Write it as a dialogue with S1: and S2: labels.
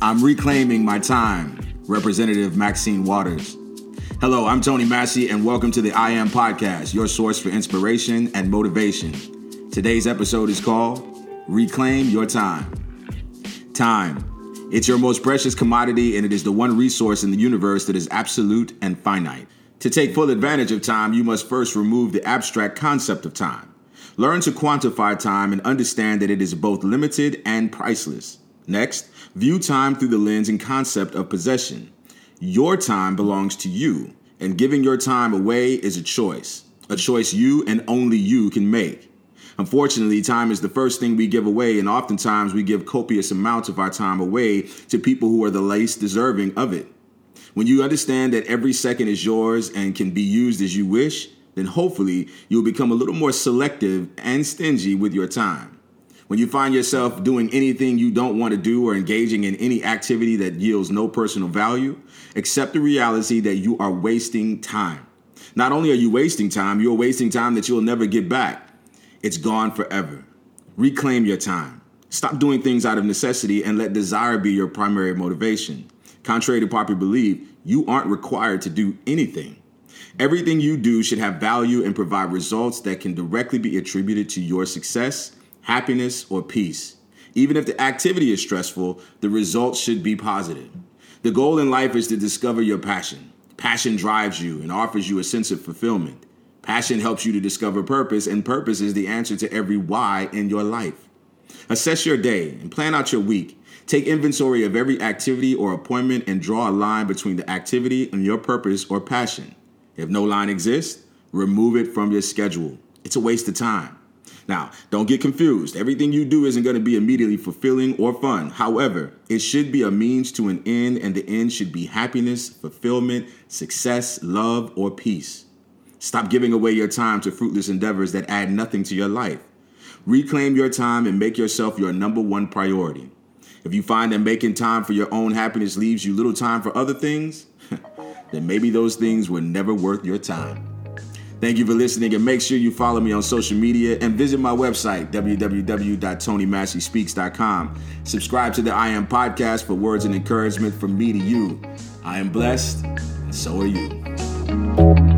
S1: I'm reclaiming my time. Representative Maxine Waters. Hello, I'm Tony Massey, and welcome to the I Am Podcast, your source for inspiration and motivation. Today's episode is called Reclaim Your Time. Time. It's your most precious commodity, and it is the one resource in the universe that is absolute and finite. To take full advantage of time, you must first remove the abstract concept of time. Learn to quantify time and understand that it is both limited and priceless. Next, view time through the lens and concept of possession. Your time belongs to you, and giving your time away is a choice, a choice you and only you can make. Unfortunately, time is the first thing we give away, and oftentimes we give copious amounts of our time away to people who are the least deserving of it. When you understand that every second is yours and can be used as you wish, then hopefully you'll become a little more selective and stingy with your time. When you find yourself doing anything you don't want to do or engaging in any activity that yields no personal value, accept the reality that you are wasting time. Not only are you wasting time, you're wasting time that you'll never get back. It's gone forever. Reclaim your time. Stop doing things out of necessity and let desire be your primary motivation. Contrary to popular belief, you aren't required to do anything. Everything you do should have value and provide results that can directly be attributed to your success happiness, or peace. Even if the activity is stressful, the results should be positive. The goal in life is to discover your passion. Passion drives you and offers you a sense of fulfillment. Passion helps you to discover purpose, and purpose is the answer to every why in your life. Assess your day and plan out your week. Take inventory of every activity or appointment and draw a line between the activity and your purpose or passion. If no line exists, remove it from your schedule. It's a waste of time. Now, don't get confused. Everything you do isn't going to be immediately fulfilling or fun. However, it should be a means to an end, and the end should be happiness, fulfillment, success, love, or peace. Stop giving away your time to fruitless endeavors that add nothing to your life. Reclaim your time and make yourself your number one priority. If you find that making time for your own happiness leaves you little time for other things, then maybe those things were never worth your time. Thank you for listening, and make sure you follow me on social media and visit my website, www.tonymasseyspeaks.com. Subscribe to the I Am podcast for words and encouragement from me to you. I am blessed, and so are you.